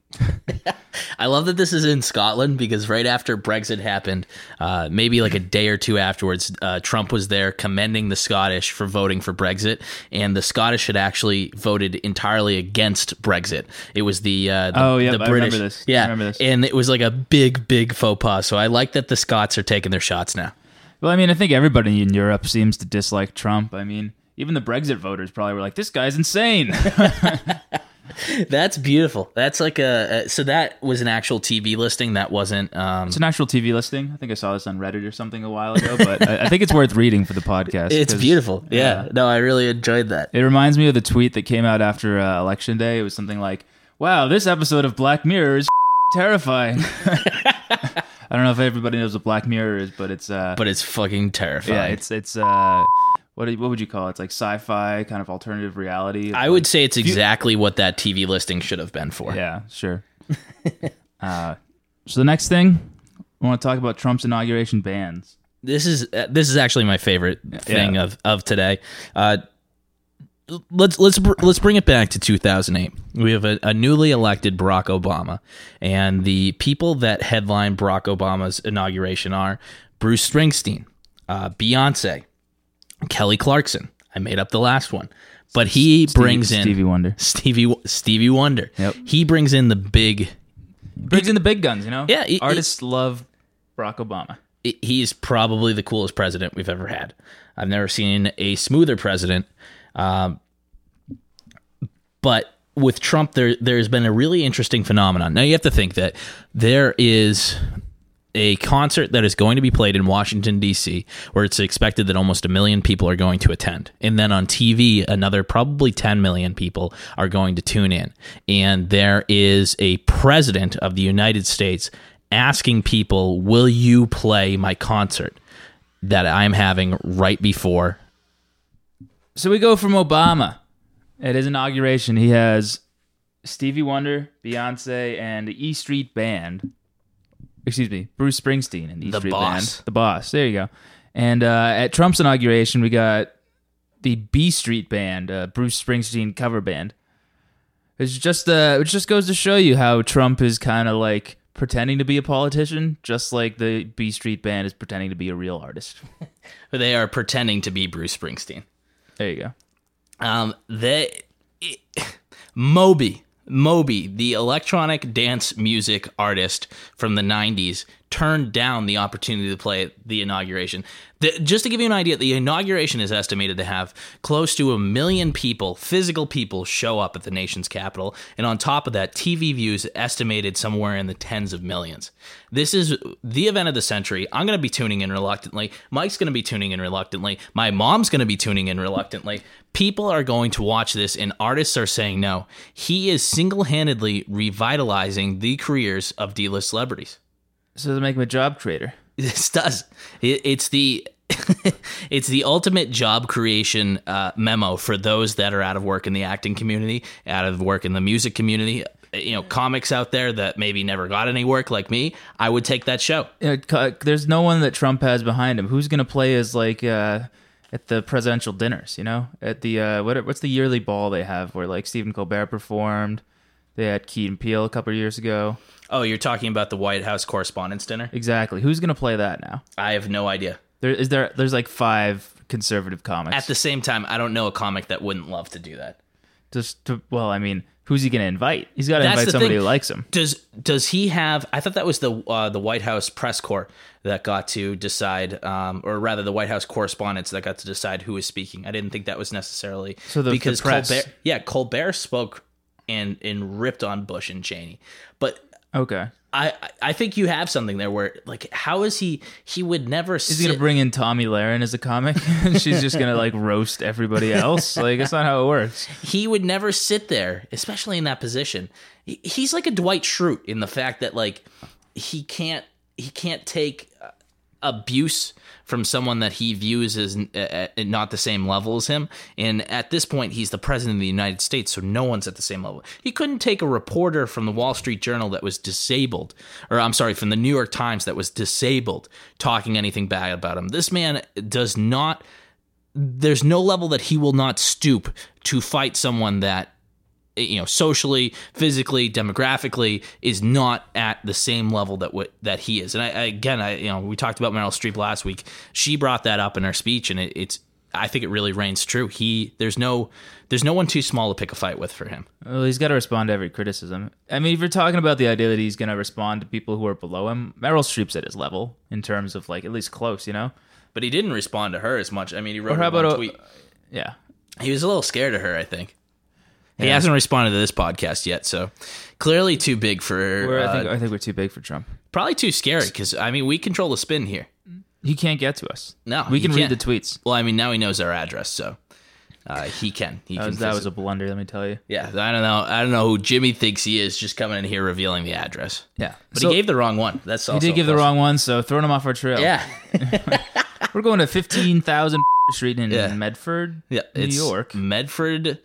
I love that this is in Scotland because right after Brexit happened, uh, maybe like a day or two afterwards, uh, Trump was there commending the Scottish for voting for Brexit, and the Scottish had actually voted entirely against Brexit. It was the, uh, the Oh, yeah, the I British, remember this. I yeah, remember this. and it was like a big, big faux pas. So I like that the Scots are taking their shots now. Well, I mean, I think everybody in Europe seems to dislike Trump. I mean, even the Brexit voters probably were like, "This guy's insane." That's beautiful. That's like a, a so that was an actual TV listing. That wasn't. Um, It's an actual TV listing. I think I saw this on Reddit or something a while ago, but I, I think it's worth reading for the podcast. It's beautiful. Yeah. No, I really enjoyed that. It reminds me of the tweet that came out after uh, election day. It was something like, "Wow, this episode of Black Mirror is terrifying." I don't know if everybody knows what Black Mirror is, but it's uh, But it's fucking terrifying. yeah, it's it's uh, what do what would you call it? It's like sci-fi kind of alternative reality. I would say it's exactly what that TV listing should have been for. Yeah, sure. uh, so the next thing, I want to talk about Trump's inauguration bans. This is uh, this is actually my favorite thing Yeah. of of today. Uh, let's let's let's bring it back to 2008. We have a, a newly elected Barack Obama, and the people that headline Barack Obama's inauguration are Bruce Springsteen, uh, Beyonce, Kelly Clarkson. I made up the last one, but he brings in Stevie Wonder. Stevie Stevie Wonder. Yep. He brings in the big Brings in the big guns, you know. Yeah, he- artists love Barack Obama. i- he's probably the coolest president we've ever had. I've never seen a smoother president. Um, but with Trump, there there's been a really interesting phenomenon. Now you have to think that there is a concert that is going to be played in Washington D.C., where it's expected that almost a million people are going to attend, and then on TV, another probably 10 million people are going to tune in. And there is a president of the United States asking people, "Will you play my concert that I'm having right before?" So we go from Obama at his inauguration. He has Stevie Wonder, Beyonce, and the E Street Band. Excuse me, Bruce Springsteen and the E The Street Boss. Band. The boss. There you go. And uh, at Trump's inauguration, we got the B Street Band, uh, Bruce Springsteen cover band. It's just uh, it just goes to show you how Trump is kind of like pretending to be a politician, just like the B Street Band is pretending to be a real artist. They are pretending to be Bruce Springsteen. There you go. Um, they Moby, Moby, the electronic dance music artist from the '90s, turned down the opportunity to play at the inauguration. The, just to give you an idea, the inauguration is estimated to have close to a million people, physical people, show up at the nation's capital, and on top of that, TV views estimated somewhere in the tens of millions. This is the event of the century. I'm going to be tuning in reluctantly. Mike's going to be tuning in reluctantly. My mom's going to be tuning in reluctantly. People are going to watch this, and artists are saying no. He is single handedly revitalizing the careers of D list celebrities. So to make him a job creator. This does. It's the. it's the ultimate job creation uh, memo for those that are out of work in the acting community, out of work in the music community. You know, comics out there that maybe never got any work like me. I would take that show. there's no one that Trump has behind him. Who's going to play as like uh, at the presidential dinners? You know, at the uh, what what's the yearly ball they have where like Stephen Colbert performed. They had Key and Peele a couple of years ago. Oh, you're talking about the White House Correspondents' Dinner? Exactly. Who's going to play that now? I have no idea. There is there. There's like five conservative comics. At the same time, I don't know a comic that wouldn't love to do that. just to, well, I mean, who's he going to invite? He's got to invite somebody thing. who likes him. Does does he have? I thought that was the uh, the White House press corps that got to decide, um, or rather, the White House correspondents that got to decide who was speaking. I didn't think that was necessarily So the- the because press- Colbert, yeah, Colbert spoke and and ripped on Bush and Cheney, Okay. I I think you have something there where like how is he? He would never. Is he going to bring in Tomi Lahren as a comic? and she's just going to like roast everybody else? Like, that's not how it works. he would never sit there, especially in that position. He- He's like a Dwight Schrute in the fact that like he can't he can't take uh, abuse from someone that he views as uh, uh, not the same level as him. And at this point, he's the president of the United States, so no one's at the same level. He couldn't take a reporter from the Wall Street Journal that was disabled, or I'm sorry, from the New York Times that was disabled, talking anything bad about him. This man does not there's no level that he will not stoop to fight someone that Eh, you know socially physically demographically is not at the same level that what that he is. And I, I again i you know we talked about meryl streep last week. She brought that up in her speech and it, it's i think it really reigns true. He there's no there's no one too small to pick a fight with for him. Well, he's got to respond to every criticism. I mean, if you're talking about the idea that he's going to respond to people who are below him, Meryl Streep's at his level in terms of like at least close, you know? but he didn't respond to her as much. I mean he wrote Or how about a- tweet. Yeah. he was a little scared of her i think he Yeah. hasn't responded to this podcast yet so clearly too big for We're, I uh, think I think we're too big for Trump. Probably too scary because I mean we control the spin here. He can't get to us. No, we can read the tweets. Well, I mean now he knows our address, so uh, he can. He That can. was, that was a blunder, let me tell you. yeah. I don't know. I don't know who Jimmy thinks he is, just coming in here revealing the address. Yeah, But So- he gave the wrong one. That's He did give the wrong one, so throwing him off our trail. Yeah, we're going to fifteen thousand Street in Yeah. Medford, yeah. New York. Medford,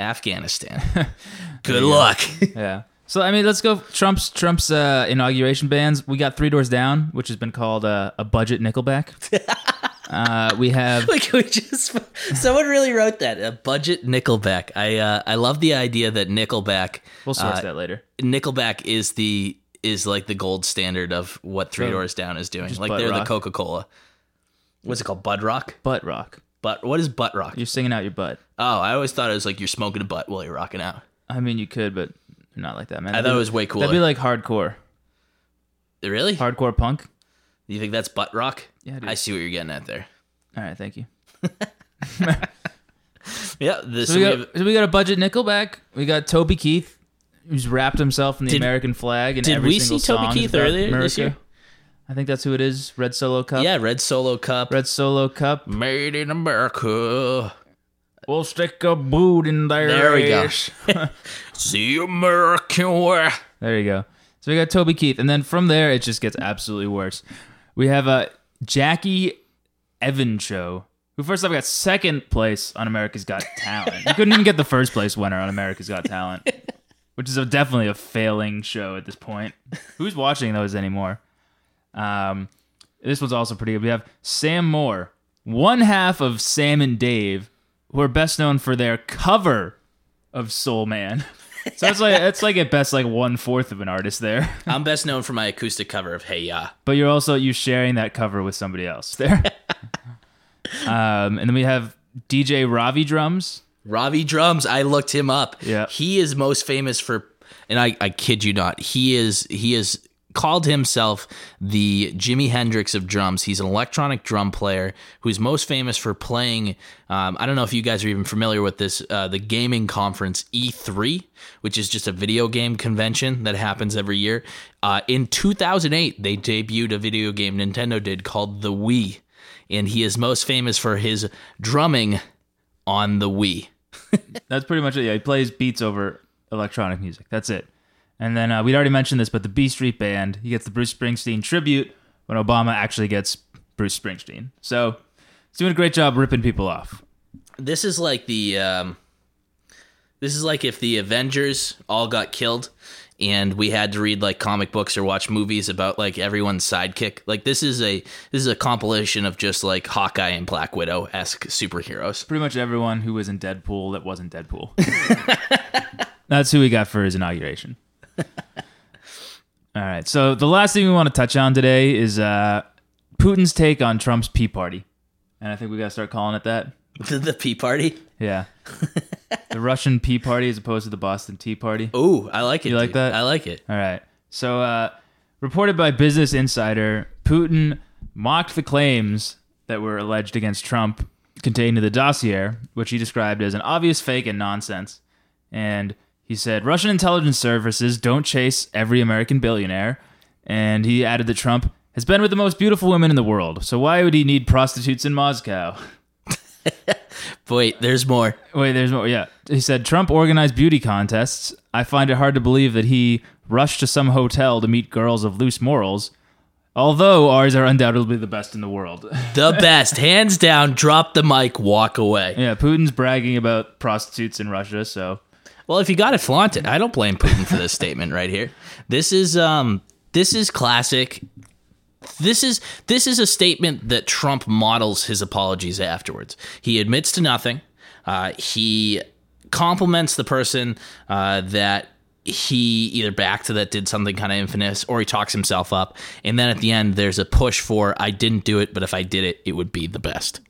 Afghanistan. Good luck. Yeah. So I mean, let's go. Trump's Trump's uh, inauguration bands. We got Three Doors Down, which has been called uh, a budget Nickelback. uh, we have like we just someone really wrote that a budget Nickelback. I uh, I love the idea that Nickelback. we'll source uh, that later. Nickelback is the is like the gold standard of what Three Doors Down is doing. just Like butt they're the. Coca Cola. What's it called? Bud Rock. Butt rock. But what is butt rock? You're singing out your butt. Oh, I always thought it was like you're smoking a butt while you're rocking out. I mean, you could, but not like that, man. I That'd thought it was way cooler. That'd be like hardcore, Really? hardcore punk. You think that's butt rock? Yeah, dude. I see what you're getting at there. All right, thank you. Yeah. This So we we got so we got a budget Nickelback. We got Toby Keith, who's wrapped himself in the Did- American flag. And did every we single see Toby song is Keith about earlier this America. year? I think that's who it is. Red Solo Cup. yeah, Red Solo Cup. Red Solo Cup. Made in America. We'll stick a boot in there. There we go. See American way. There you go. So we got Toby Keith, and then from there it just gets absolutely worse. We have a uh, Jackie Evancho, who first off got second place on America's Got Talent. you couldn't even get the first place winner on America's Got Talent, which is a, definitely a failing show at this point. Who's watching those anymore? Um, this one's also pretty good. We have Sam Moore, one half of Sam and Dave, who are best known for their cover of Soul Man. So it's like it's like at best like one fourth of an artist there, I'm best known for my acoustic cover of Hey Ya. but you're also you sharing that cover with somebody else there. um, and then we have DJ Ravidrums. Ravi Drums, I looked him up. Yeah. He is most famous for and I, I kid you not, he is he is called himself the Jimi Hendrix of drums. He's an electronic drum player who's most famous for playing. Um, I don't know if you guys are even familiar with this, uh, the gaming conference E3, which is just a video game convention that happens every year. Uh, in 2008, they debuted a video game Nintendo did called the Wii, and he is most famous for his drumming on the Wii. That's pretty much it. Yeah, he plays beats over electronic music. That's it. And then uh, we'd already mentioned this, but the B Street Band, he gets the Bruce Springsteen tribute when Obama actually gets Bruce Springsteen. So he's doing a great job ripping people off. this is like the um, this is like if the Avengers all got killed and we had to read like comic books or watch movies about like everyone's sidekick. Like this is a this is a compilation of just like Hawkeye and Black Widow esque superheroes. Pretty much everyone who was in Deadpool that wasn't Deadpool. That's who we got for his inauguration. All right. So the last thing we want to touch on today is uh, Putin's take on Trump's Pea Party, and I think we got to start calling it that. The, Pea Party. Yeah. the Russian Pea Party as opposed to the Boston Tea Party. Ooh, I like it. You like that? I like it. All right. So, uh, reported by Business Insider, Putin mocked the claims that were alleged against Trump contained in the dossier, which he described as an obvious fake and nonsense. And he said Russian intelligence services don't chase every American billionaire. And he added that Trump has been with the most beautiful women in the world. So why would he need prostitutes in Moscow? Wait, there's more. Wait, there's more. Yeah. He said Trump organized beauty contests. I find it hard to believe that he rushed to some hotel to meet girls of loose morals, although ours are undoubtedly the best in the world. The best, hands down. Drop the mic, walk away. yeah, Putin's bragging about prostitutes in Russia, so Well, if you got to it, I don't blame Putin for this statement right here. This is um, this is classic. This is this is a statement that Trump models his apologies afterwards. He admits to nothing. Uh, he compliments the person uh, that he either backed that did something kind of infamous, or he talks himself up. And then at the end, there's a push for I didn't do it, but if I did it, it would be the best.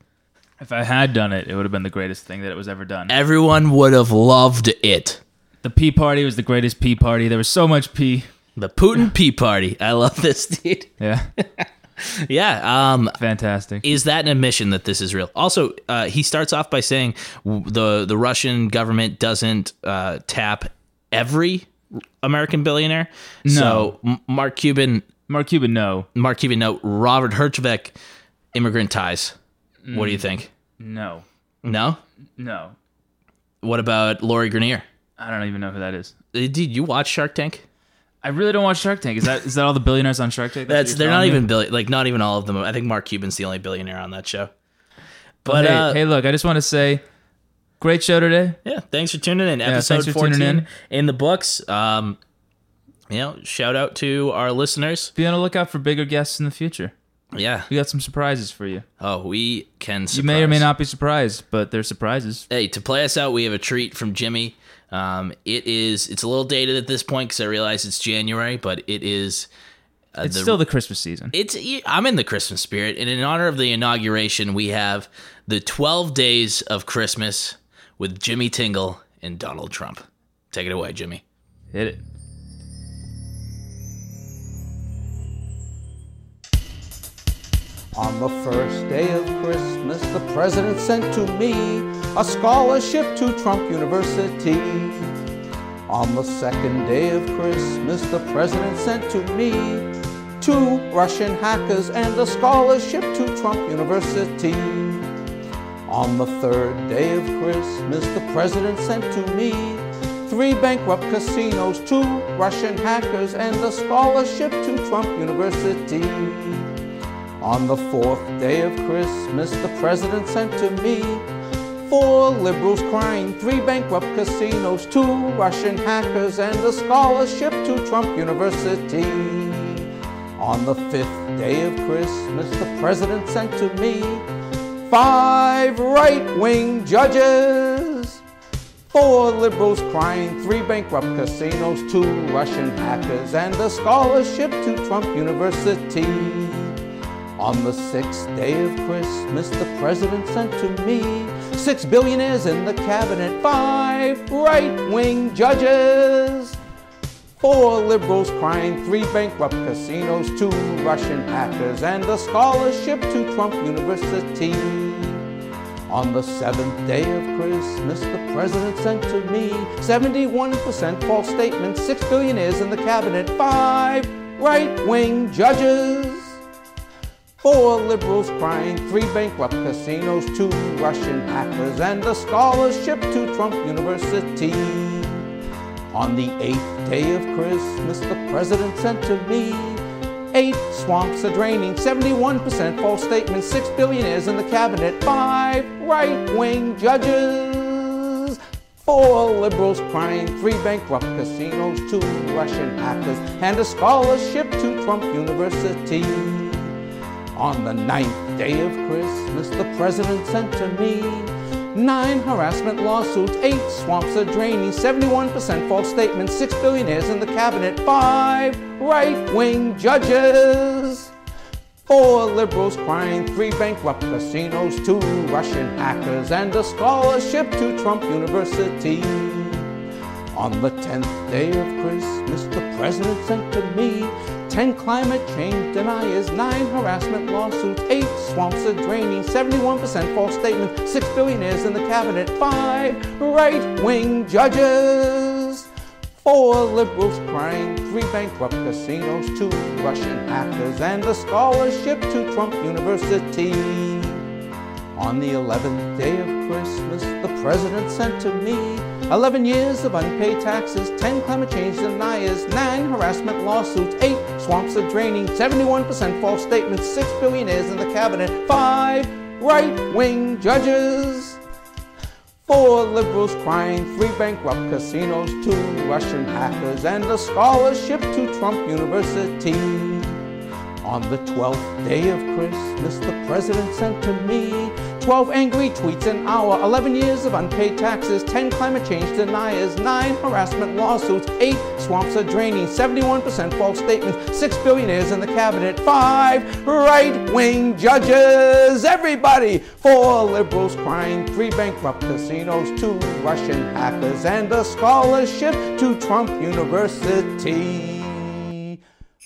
If I had done it, it would have been the greatest thing that it was ever done. Everyone would have loved it. The pee party was the greatest pee party. There was so much pee. The Putin pee Party. I love this, dude. Yeah, Yeah. Um, fantastic. is that an admission that this is real? Also, uh, he starts off by saying the the Russian government doesn't uh, tap every American billionaire. So Mark Cuban, Mark Cuban, no, Mark Cuban, no. Robert Herjavec, immigrant ties. What do you think? no, No. no. What about Lori Greiner? I don't even know who that is. Uh, Did you watch Shark Tank? I really don't watch Shark Tank. Is that is that all the billionaires on Shark Tank? That's what they're not me? even billion, like not even all of them. I think Mark Cuban's the only billionaire on that show. But hey, uh, hey, look, I just want to say, great show today. Yeah, thanks for tuning in. thanks Episode for 14 in. in the books. Um, you know, shout out to our listeners. Be on the lookout for bigger guests in the future. Yeah. We got some surprises for you. Oh, we can. Surprise. You may or may not be surprised, but they're surprises. Hey, to play us out, we have a treat from Jimmy. Um, it is. It's a little dated at this point because I realize it's January, but it is. Uh, It's still the Christmas season. It's. I'm in the Christmas spirit, and in honor of the inauguration, we have the 12 days of Christmas with Jimmy Tingle and Donald Trump. Take it away, Jimmy. Hit it. On the first day of Christmas, the president sent to me a scholarship to Trump University. On the second day of Christmas, the president sent to me two Russian hackers and a scholarship to Trump University. On the third day of Christmas, the president sent to me three bankrupt casinos, two Russian hackers, and a scholarship to Trump University. On the fourth day of Christmas, the president sent to me four liberals crying, three bankrupt casinos, two Russian hackers, and a scholarship to Trump University. On the fifth day of Christmas, the president sent to me five right wing judges. Four liberals crying, three bankrupt casinos, two Russian hackers, and a scholarship to Trump University. On the sixth day of Christmas, the president sent to me six billionaires in the cabinet, five right wing judges. Four liberals crying, three bankrupt casinos, two Russian hackers, and a scholarship to Trump University. On the seventh day of Christmas, the president sent to me 71% false statements, six billionaires in the cabinet, five right wing judges. Four liberals crying, three bankrupt casinos, two Russian hackers, and a scholarship to Trump University. On the eighth day of Christmas, the president sent to me eight swamps are draining, 71% false statements, six billionaires in the cabinet, five right wing judges. Four liberals crying, three bankrupt casinos, two Russian hackers, and a scholarship to Trump University. On the ninth day of Christmas, the president sent to me nine harassment lawsuits, eight swamps are draining, 71% false statements, six billionaires in the cabinet, five right wing judges. Four liberals crying, three bankrupt casinos, two Russian hackers, and a scholarship to Trump University. On the tenth day of Christmas, the president sent to me ten climate change deniers, nine harassment lawsuits, eight swamps are draining, 71% false statements, six billionaires in the cabinet, five right wing judges. Four liberals crying, three bankrupt casinos, two Russian hackers, and a scholarship to Trump University. On the 11th day of Christmas, the president sent to me 11 years of unpaid taxes, 10 climate change deniers, 9 harassment lawsuits, 8 swamps are draining, 71% false statements, 6 billionaires in the cabinet, 5 right wing judges. Four liberals crying, three bankrupt casinos, two Russian hackers, and a scholarship to Trump University. On the twelfth day of Christmas, the president sent to me 12 angry tweets an hour, 11 years of unpaid taxes, 10 climate change deniers, 9 harassment lawsuits, 8 swamps are draining, 71% false statements, 6 billionaires in the cabinet, 5 right wing judges. Everybody! 4 liberals crying, 3 bankrupt casinos, 2 Russian hackers, and a scholarship to Trump University.